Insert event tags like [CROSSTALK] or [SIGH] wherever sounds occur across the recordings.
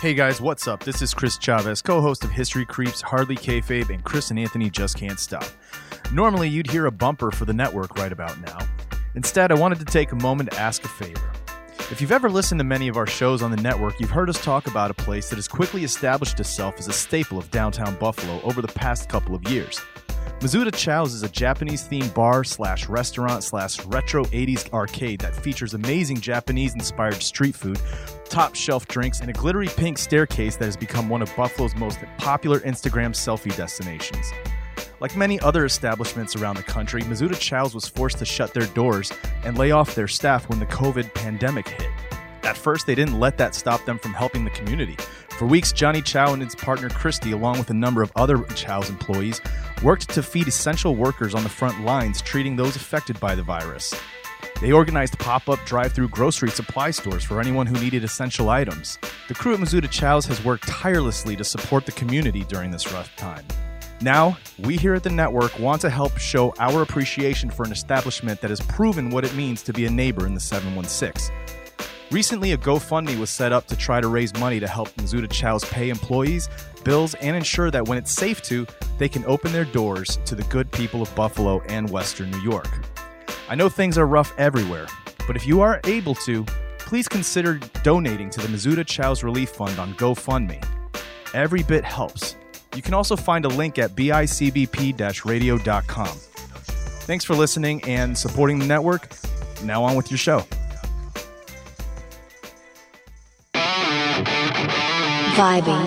Hey guys, what's up? This is Chris Chavez, co host of History Creeps, Hardly Kayfabe, and Chris and Anthony Just Can't Stop. Normally, you'd hear a bumper for the network right about now. Instead, I wanted to take a moment to ask a favor. If you've ever listened to many of our shows on the network, you've heard us talk about a place that has quickly established itself as a staple of downtown Buffalo over the past couple of years. Misuta Chow's is a Japanese themed bar slash restaurant slash retro 80s arcade that features amazing Japanese inspired street food, top shelf drinks, and a glittery pink staircase that has become one of Buffalo's most popular Instagram selfie destinations. Like many other establishments around the country, Misuta Chow's was forced to shut their doors and lay off their staff when the COVID pandemic hit. At first, they didn't let that stop them from helping the community. For weeks, Johnny Chow and his partner Christy, along with a number of other Chow's employees, worked to feed essential workers on the front lines treating those affected by the virus. They organized pop up drive through grocery supply stores for anyone who needed essential items. The crew at Misuta Chow's has worked tirelessly to support the community during this rough time. Now, we here at the network want to help show our appreciation for an establishment that has proven what it means to be a neighbor in the 716. Recently, a GoFundMe was set up to try to raise money to help Misuta Chow's pay employees, bills, and ensure that when it's safe to, they can open their doors to the good people of Buffalo and Western New York. I know things are rough everywhere, but if you are able to, please consider donating to the Misuta Chow's Relief Fund on GoFundMe. Every bit helps. You can also find a link at bicbp radio.com. Thanks for listening and supporting the network. Now on with your show. Vibing.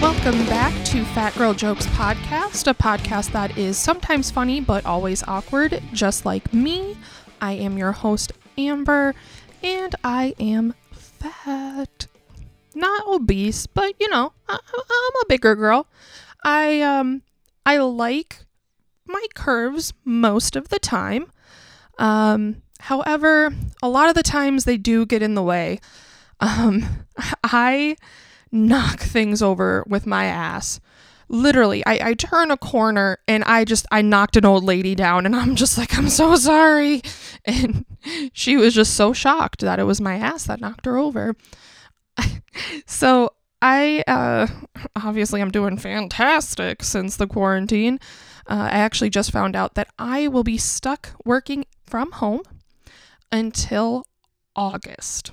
Welcome back to Fat Girl Jokes Podcast, a podcast that is sometimes funny but always awkward, just like me. I am your host, Amber, and I am fat. Not obese, but you know, I- I'm a bigger girl. I um I like my curves most of the time. Um however, a lot of the times they do get in the way. Um [LAUGHS] I knock things over with my ass. Literally, I, I turn a corner and I just I knocked an old lady down and I'm just like, I'm so sorry. [LAUGHS] And she was just so shocked that it was my ass that knocked her over. [LAUGHS] so I uh obviously I'm doing fantastic since the quarantine. Uh, I actually just found out that I will be stuck working from home until August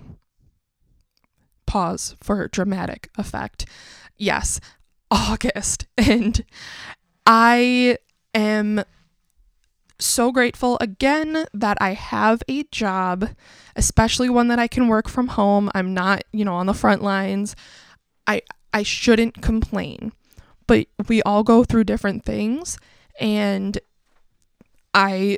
pause for dramatic effect. Yes, August. [LAUGHS] And I am so grateful again that I have a job, especially one that I can work from home. I'm not, you know, on the front lines. I I shouldn't complain. But we all go through different things and I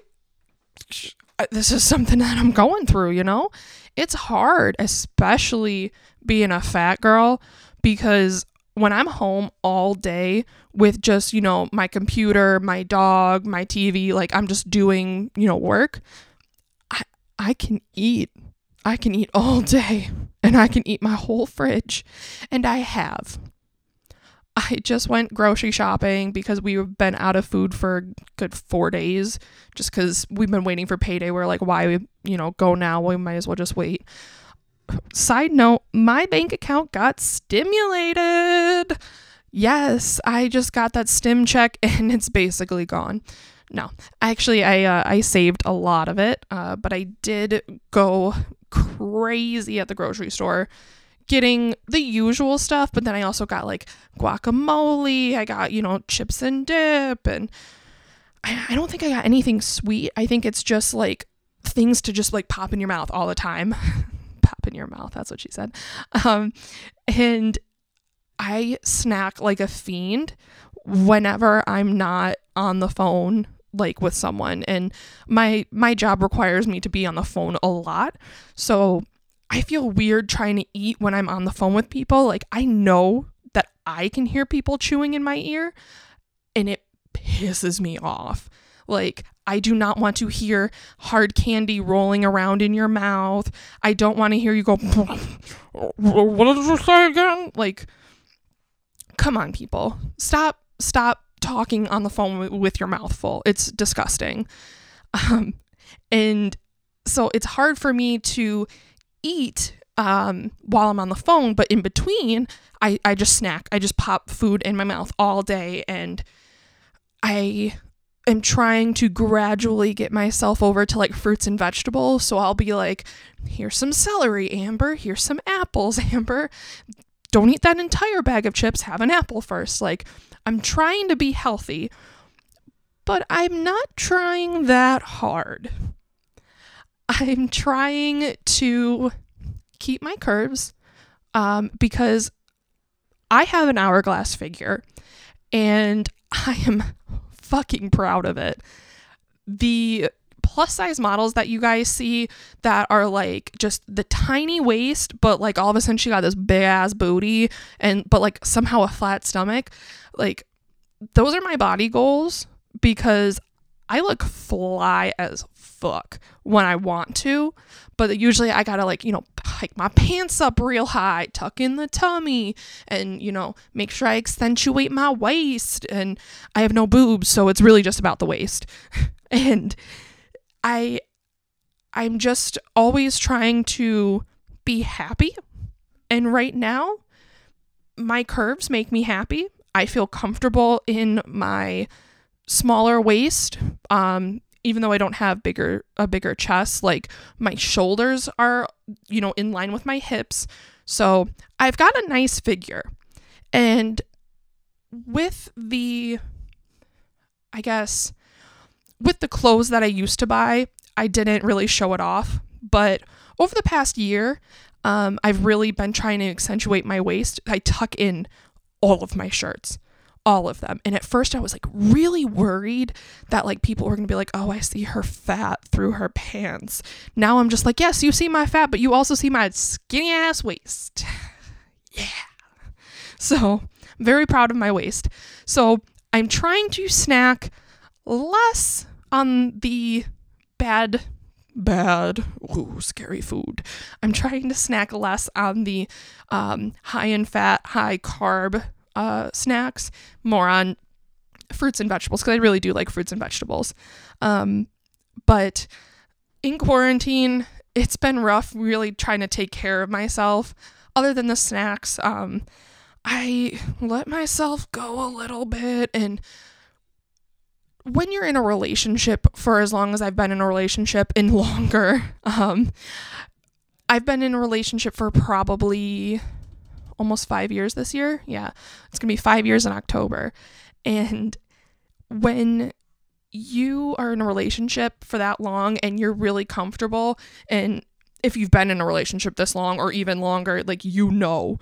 this is something [LAUGHS] that I'm going through, you know? It's hard, especially being a fat girl because when I'm home all day with just, you know, my computer, my dog, my TV, like I'm just doing, you know, work, I I can eat. I can eat all [LAUGHS] day and I can eat my whole fridge and I have. I just went grocery shopping because we've been out of food for good four days just because we've been waiting for payday. We're like, why, you know, go now? We might as well just wait. Side note, my bank account got stimulated. Yes, I just got that stim check [LAUGHS] and it's basically gone. No, actually, I uh, I saved a lot of it, uh, but I did go crazy at the grocery store getting the usual stuff, but then I also got like guacamole. I got, you know, chips and dip. And I, I don't think I got anything sweet. I think it's just like things to just like pop in your mouth all the time. [LAUGHS] pop in your mouth. That's what she said. Um, and I snack like a fiend whenever I'm not on the phone like with someone and my my job requires me to be on the phone a lot so I feel weird trying to eat when I'm on the phone with people. Like, I know that I can hear people chewing in my ear, and it pisses me off. Like, I do not want to hear hard candy rolling around in your mouth. I don't want to hear you go, [LAUGHS] What did you say again? Like, come on, people. Stop, stop talking on the phone with your mouth full. It's disgusting. [LAUGHS] Um, and so it's hard for me to eat um, while I'm on the phone, but in between, I, I just snack. I just pop food in my mouth all day. And I am trying to gradually get myself over to like fruits and vegetables. So I'll be like, here's some celery, Amber. Here's some apples, [LAUGHS] Amber. Don't eat that entire bag of chips. Have an apple first. Like, I'm trying to be healthy, but I'm not trying that hard. I'm trying to keep my curves um, because I have an hourglass figure and [LAUGHS] I am fucking proud of it. The plus size models that you guys see that are like just the tiny waist, but like all of a sudden she got this big ass booty and but like somehow a flat stomach. Like those are my body goals because I look fly as fuck when I want to, but usually I gotta like, you know, hike my pants up real high, tuck in the tummy, and, you know, make sure I accentuate my waist. And I have no boobs, so it's really just about the waist. [LAUGHS] and I, I'm just always trying to be happy. And right now, my curves make me happy. I feel comfortable in my smaller waist. Um, even though I don't have bigger a bigger chest, like my shoulders are, you know, in line with my hips. So I've got a nice figure. And with the I guess with the clothes that I used to buy, I didn't really show it off. But over the past year, um, I've really been trying to accentuate my waist. I tuck in all of my shirts all of them. And at first I was like really worried that like people were going to be like, "Oh, I see her fat through her pants." Now I'm just like, "Yes, you see my fat, but you also see my skinny ass waist." [LAUGHS] yeah. So, very proud of my waist. So, I'm trying to snack less on the bad bad ooh scary food i'm trying to snack less on the um, high in fat high carb uh, snacks, more on fruits and vegetables because I really do like fruits and vegetables. Um, but in quarantine, it's been rough really trying to take care of myself. Other than the snacks, um, I let myself go a little bit. And when you're in a relationship for as long as I've been in a relationship and [LAUGHS] longer, um, I've been in a relationship for probably almost five years this year. Yeah, it's gonna be five years in October. And when you are in a relationship for that long and you're really comfortable, and if you've been in a relationship this long or even longer, like you know,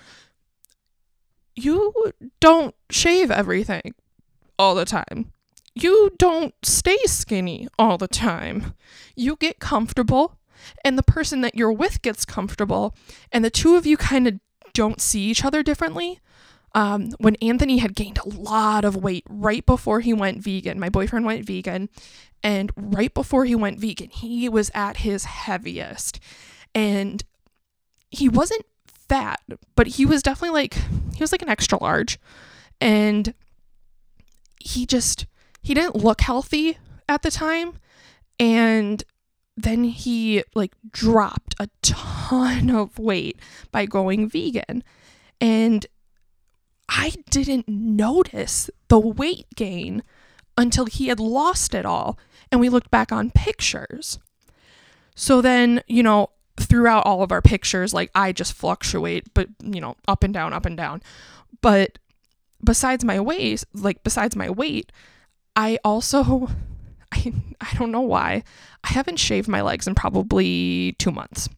you don't shave everything all the time. You don't stay skinny all the time. You get comfortable and the person that you're with gets comfortable and the two of you kind of don't see each other differently. Um, when Anthony had gained a lot of weight right before he went vegan, my boyfriend went vegan, and right before he went vegan, he was at his heaviest. And he wasn't fat, but he was definitely like, he was like an extra large. And he just, he didn't look healthy at the time. And then he like dropped a ton of weight by going vegan. And I didn't notice the weight gain until he had lost it all. And we looked back on pictures. So then, you know, throughout all of our pictures, like I just fluctuate, but, you know, up and down, up and down. But besides my weight, like besides my weight, I also I, [LAUGHS] I don't know why. I haven't shaved my legs in probably two months.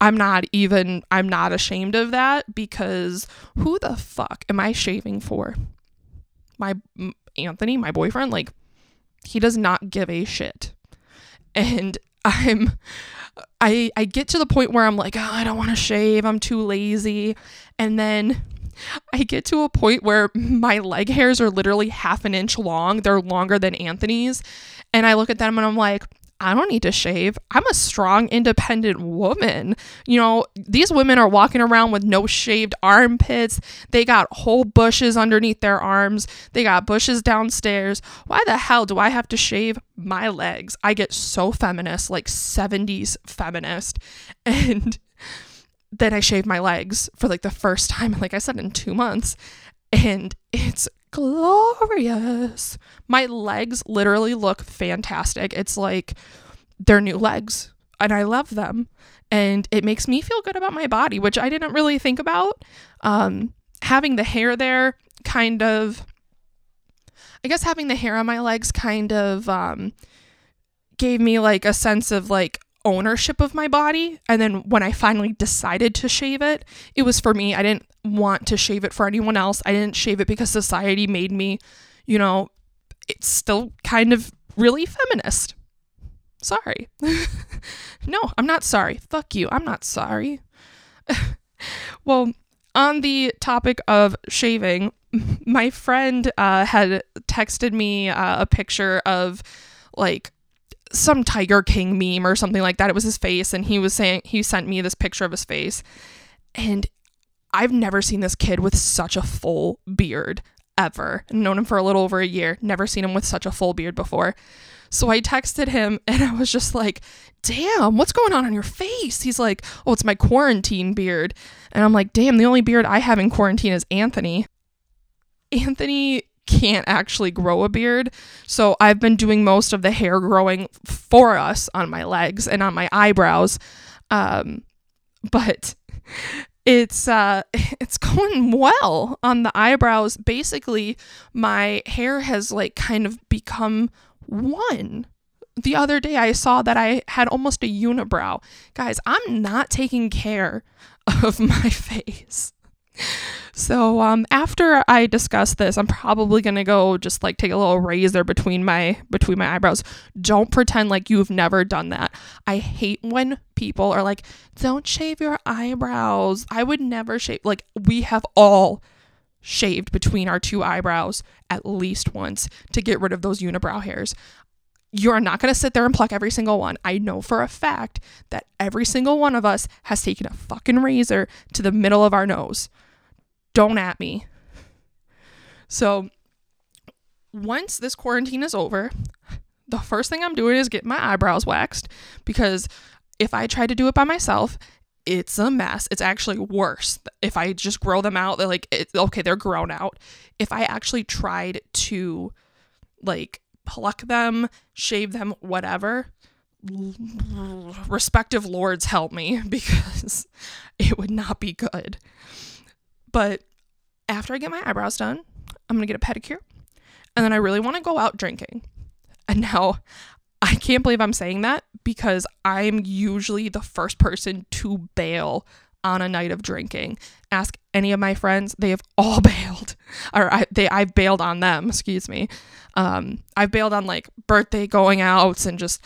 I'm not even, I'm not ashamed of that because who the fuck am I shaving for? My Anthony, my boyfriend, like, he does not give a shit. And [LAUGHS] I'm, I, I get to the point where I'm like, oh, I don't want to shave. I'm too lazy. And then I get to a point where my leg hairs are literally half an inch long. They're longer than Anthony's. And I look at them and I'm like, I don't need to shave. I'm a strong, independent woman. You know, these women are walking around with no shaved armpits. They got whole bushes underneath their arms. They got bushes downstairs. Why the hell do I have to shave my legs? I get so feminist, like 70s feminist. [LAUGHS] And then I shave my legs for like the first time, like I said, in two months. And it's glorious. My legs literally look fantastic. It's like they're new legs, and I love them. And it makes me feel good about my body, which I didn't really think about. Um, having the hair there kind of, I guess having the hair on my legs kind of um, gave me like a sense of like, ownership of my body. And then when I finally decided to shave it, it was for me. I didn't want to shave it for anyone else. I didn't shave it because society made me, you know, it's still kind of really feminist. Sorry. [LAUGHS] no, I'm not sorry. Fuck you. I'm not sorry. [LAUGHS] well, on the topic of shaving, [LAUGHS] my friend uh, had texted me uh, a picture of like some Tiger King meme or something like that. It was his face, and he was saying he sent me this picture of his face, and I've never seen this kid with such a full beard ever. known him for a little over a year. Never seen him with such a full beard before. So I texted him [LAUGHS] and I was just like, damn, what's going on on your face? He's like, oh, it's my quarantine beard. And I'm like, damn, the only beard I have in quarantine is Anthony. Anthony can't actually grow a beard. So I've been doing most of the hair growing for us on my legs and on my eyebrows. Um, but it's uh [LAUGHS] it's going well on the eyebrows. Basically, my hair has like kind of become one. The other day I saw that I had almost a unibrow. Guys, I'm not taking care of [LAUGHS] my face. So um, after I discuss this, I'm probably gonna go just like take a little razor between my between my eyebrows. Don't pretend like you've never done that. I hate when people are like, "Don't shave your eyebrows." I would never shave. Like we have all shaved between our two eyebrows at least once to get rid of those unibrow hairs. You're not going to sit there and pluck every single one. I know for a fact that every single one of us has taken a fucking razor to the middle of our nose don't at me. So once this quarantine is over, the first thing I'm doing is getting my eyebrows waxed because if I try to do it by myself, it's a mess. It's actually worse. If I just grow them out, they're like, it, okay, they're grown out. If I actually tried to like pluck them, shave them, whatever, respective lords help me [LAUGHS] because it would not be good. But after I get my eyebrows done, I'm going to get a pedicure. And then I really want to go out drinking. And now I can't believe I'm saying that because I'm usually the first person to bail on a night of drinking. Ask any of my friends, they have all [LAUGHS] bailed. Or I, they I've bailed on them, excuse me. Um, I've bailed on like birthday going outs and just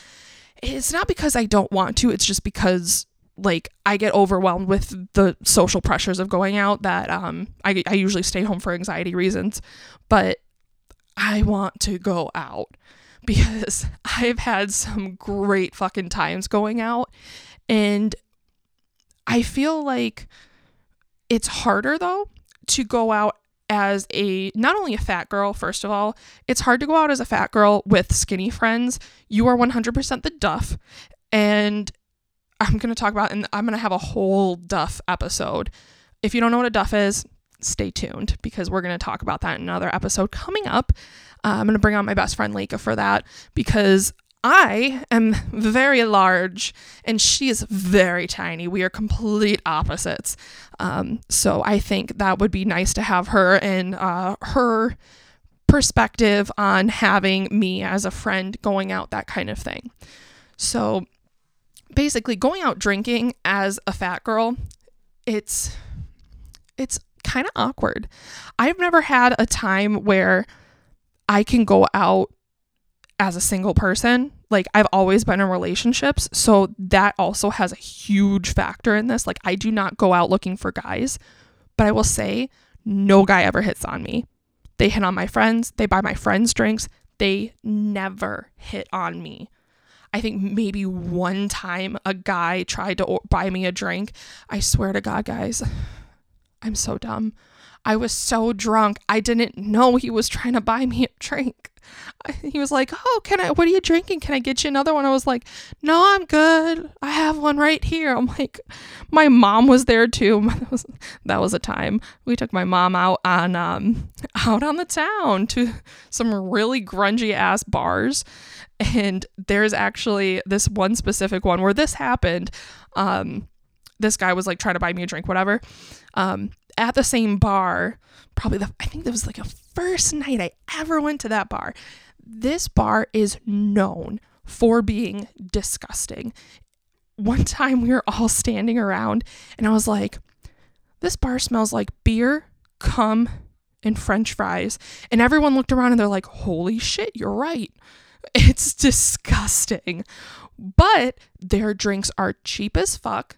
it's not because I don't want to, it's just because like I get overwhelmed with the social pressures of going out that um I, I usually stay home for anxiety reasons but I want to go out [LAUGHS] because I've had some great fucking times going out and I feel like it's harder though to go out as a not only a fat girl first of all it's hard to go out as a fat girl with skinny friends. You are 100% the duff and I'm going to talk about, and I'm going to have a whole Duff episode. If you don't know what a Duff is, stay tuned because we're going to talk about that in another episode coming up. Uh, I'm going to bring on my best friend Leica for that because I am very large and she is very tiny. We are complete opposites. Um, so I think that would be nice to have her and uh, her perspective on having me as a friend going out, that kind of thing. So basically going out drinking as a fat girl, it's it's kind of awkward. I've never had a time where I can go out as a single person. Like I've always been in relationships, so that also has a huge factor in this. Like I do not go out looking for guys, but I will say no guy ever hits on me. They hit on my friends, they buy my friends drinks, they never hit on me. I think maybe one time a guy tried to buy me a drink. I swear to God, guys, I'm so dumb. I was so drunk. I didn't know he was trying to buy me a drink. [LAUGHS] He was like, "Oh, can I? What are you drinking? Can I get you another one?" I was like, "No, I'm good. I have one right here." I'm like, my mom was there too. [LAUGHS] That was, that was a time we took my mom out on um out on the town to some really grungy ass bars, and there's actually this one specific one where this happened. Um, this guy was like trying to buy me a drink, whatever. Um, at the same bar, probably the I think that was like a first night I ever went to that bar. This bar is known for being disgusting. One time we were all standing around and I was like, this bar smells like beer, cum, and french fries. And everyone looked around and they're like, holy shit, you're right. [LAUGHS] It's disgusting. But their drinks are cheap as fuck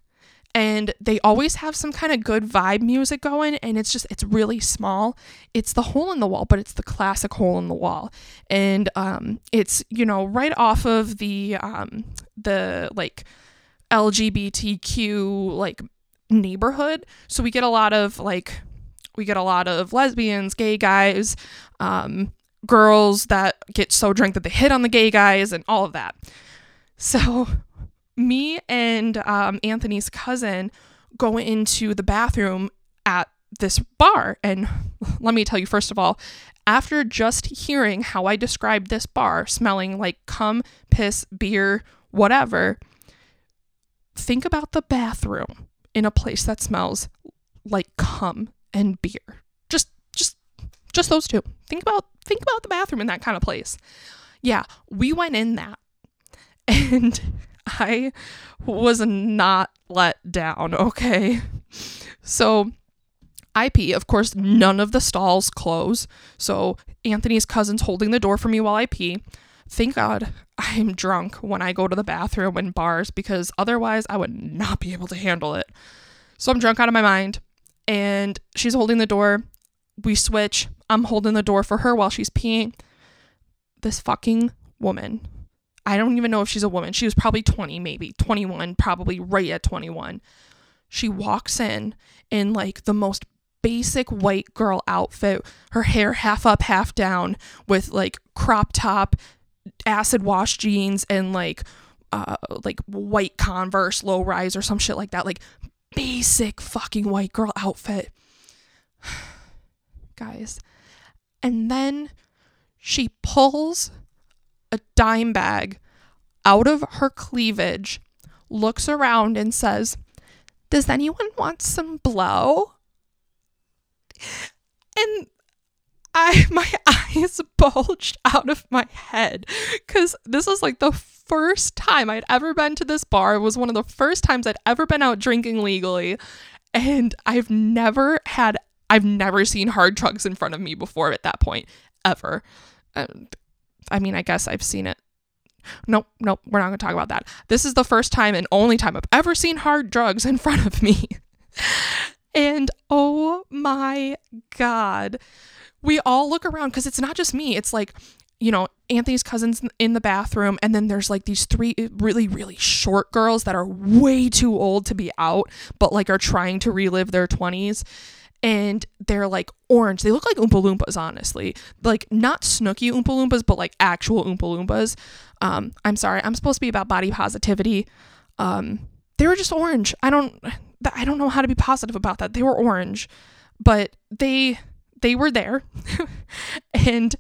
and they always have some kind of good vibe music going and it's just it's really small. It's the hole in the wall but it's the classic hole in the wall. And um it's you know right off of the um the like lgbtq like neighborhood. So we get a lot of like we get a lot of lesbians gay guys um girls that get so drunk that they hit on the gay guys and all of that so [LAUGHS] me and um, Anthony's cousin go into the bathroom at this bar. And [LAUGHS] let me tell you, first of all, after just hearing how I described this bar smelling like cum, piss, beer, whatever, think about the bathroom in a place that smells like cum and beer. Just those two. Think about think about the bathroom in that kind of place. Yeah, we went in that. [LAUGHS] And I was not let down, okay? So I pee. Of course, none of the stalls close. So Anthony's cousin's holding the door for me while I pee. Thank God I'm drunk when I go to the bathroom in bars because otherwise I would not be able to handle it. So I'm drunk out of my mind and she's holding the door. We switch. I'm holding the door for her while she's peeing. This fucking woman I don't even know if she's a woman. She was probably 20, maybe 21, probably right at 21. She walks in in like the most basic white girl outfit, her hair half up, half down, with like crop top, acid wash jeans, and like uh like white Converse low rise or some shit like that. Like basic fucking white girl outfit. [SIGHS] Guys. And then she pulls a dime bag out of her cleavage, looks around and says, Does anyone want some blow? And I [LAUGHS] my [LAUGHS] eyes bulged out of my head cuz this was like the first time I'd ever been to this bar. It was one of the first times I'd ever been out drinking legally and I've never had I've never seen hard drugs in front of me before at that point ever. And I mean, I guess I've seen it. Nope, nope, we're not going to talk about that. This is the first time and only time I've ever seen hard drugs in [LAUGHS] front of me. and oh my God. We all look around because it's not just me. It's like, you know, Anthony's cousins in the bathroom, and then there's like these three uh, really, really short girls that are way too old to be out, but like are trying to relive their 20s and they're like orange. They look like Oompa Loompas, honestly. Like not Snooki Oompa Loompas, but like actual Oompa Loompas. Um, I'm sorry, I'm supposed to be about body positivity. Um, they were just orange. I don't, I don't know how to be positive about that. They were orange, but they, they were there, [LAUGHS] and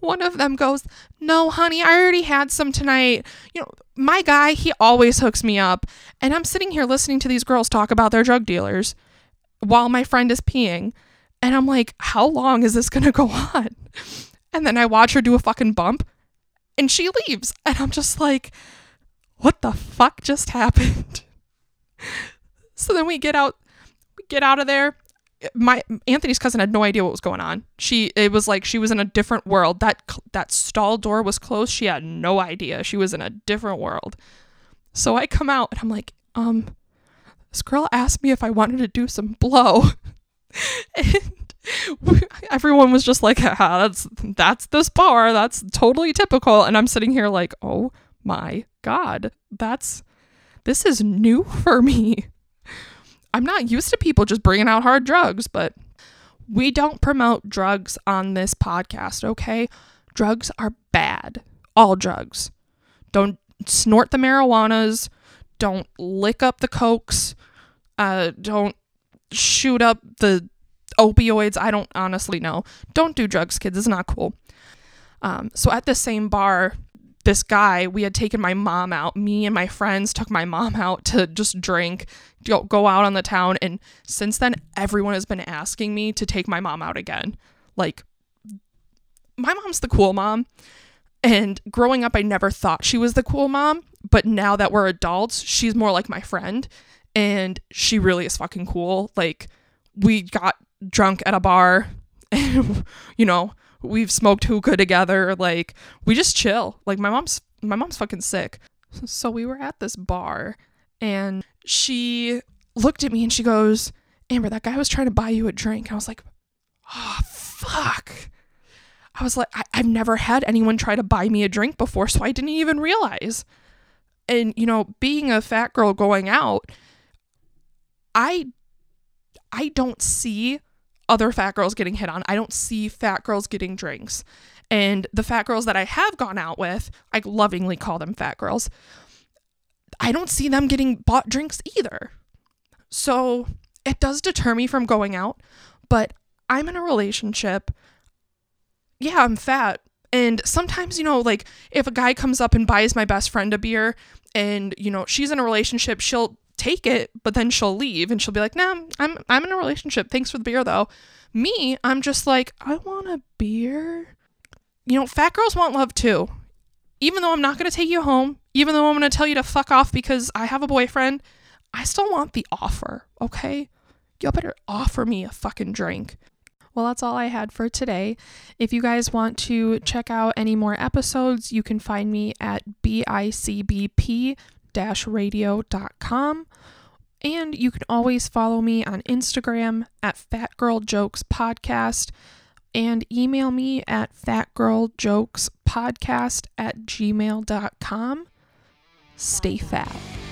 one of them goes, "No, honey, I already had some tonight. You know, my guy, he always hooks me up, and I'm sitting here listening to these girls talk about their drug dealers." While my friend is peeing. And I'm like, how long is this going to go on? And then I watch her do a fucking bump and she leaves. And I'm just like, what the fuck just happened? so then we get out we get out of there. My Anthony's cousin had no idea what was going on. She it was like she was in a different world. That that stall door was closed. She had no idea. She was in a different world. So I come out and I'm like, um, this girl asked me if I wanted to do some blow. [LAUGHS] and [LAUGHS] everyone was just like, ah, that's that's this bar. That's totally typical. And I'm sitting here like, oh my God, that's this is new for me. [LAUGHS] I'm not used to people just bringing out hard drugs, but we don't promote drugs on this podcast, okay? Drugs are bad. All drugs. Don't snort the marijuanas. Don't lick up the cokes. Uh, don't shoot up the opioids. I don't honestly know. Don't do drugs, kids. It's not cool. Um, so at the same bar, this guy, we had taken my mom out. Me and my friends took my mom out to just drink, go, go out on the town. And since then, everyone has been asking me to take my mom out again. Like, my mom's the cool mom. And growing up, I never thought she was the cool mom. But now that we're adults, she's more like my friend. And she really is fucking cool. Like, we got drunk at a bar. [LAUGHS] And, you know, we've smoked hookah together. Like we just chill. Like my mom's my mom's fucking sick. So we were at this bar and she looked at me and she goes, Amber, that guy was trying to buy you a drink. I was like, oh fuck. I was like, I- I've never had anyone try to buy me a drink before, so I didn't even realize. And you know, being a fat girl going out, I I don't see other fat girls getting hit on. I don't see fat girls getting drinks. And the fat girls that I have gone out with, I lovingly call them fat girls, I don't see them getting bought drinks either. So it does deter me from going out, but I'm in a relationship. Yeah, I'm fat. And sometimes, you know, like if a guy comes up and buys my best friend a beer and, you know, she's in a relationship, she'll take it, but then she'll leave and she'll be like, "Nah, I'm I'm in a relationship. Thanks for the beer though." Me, I'm just like, "I want a beer." You know, fat girls want love too. Even though I'm not going to take you home, even though I'm going to tell you to fuck off because I have a boyfriend, I still want the offer, okay? Y'all better offer me a fucking drink. Well, that's all I had for today. If you guys want to check out any more episodes, you can find me at bicbp radio.com. And you can always follow me on Instagram at Fat Girl Jokes Podcast and email me at fatgirljokespodcast at gmail.com. Stay fat.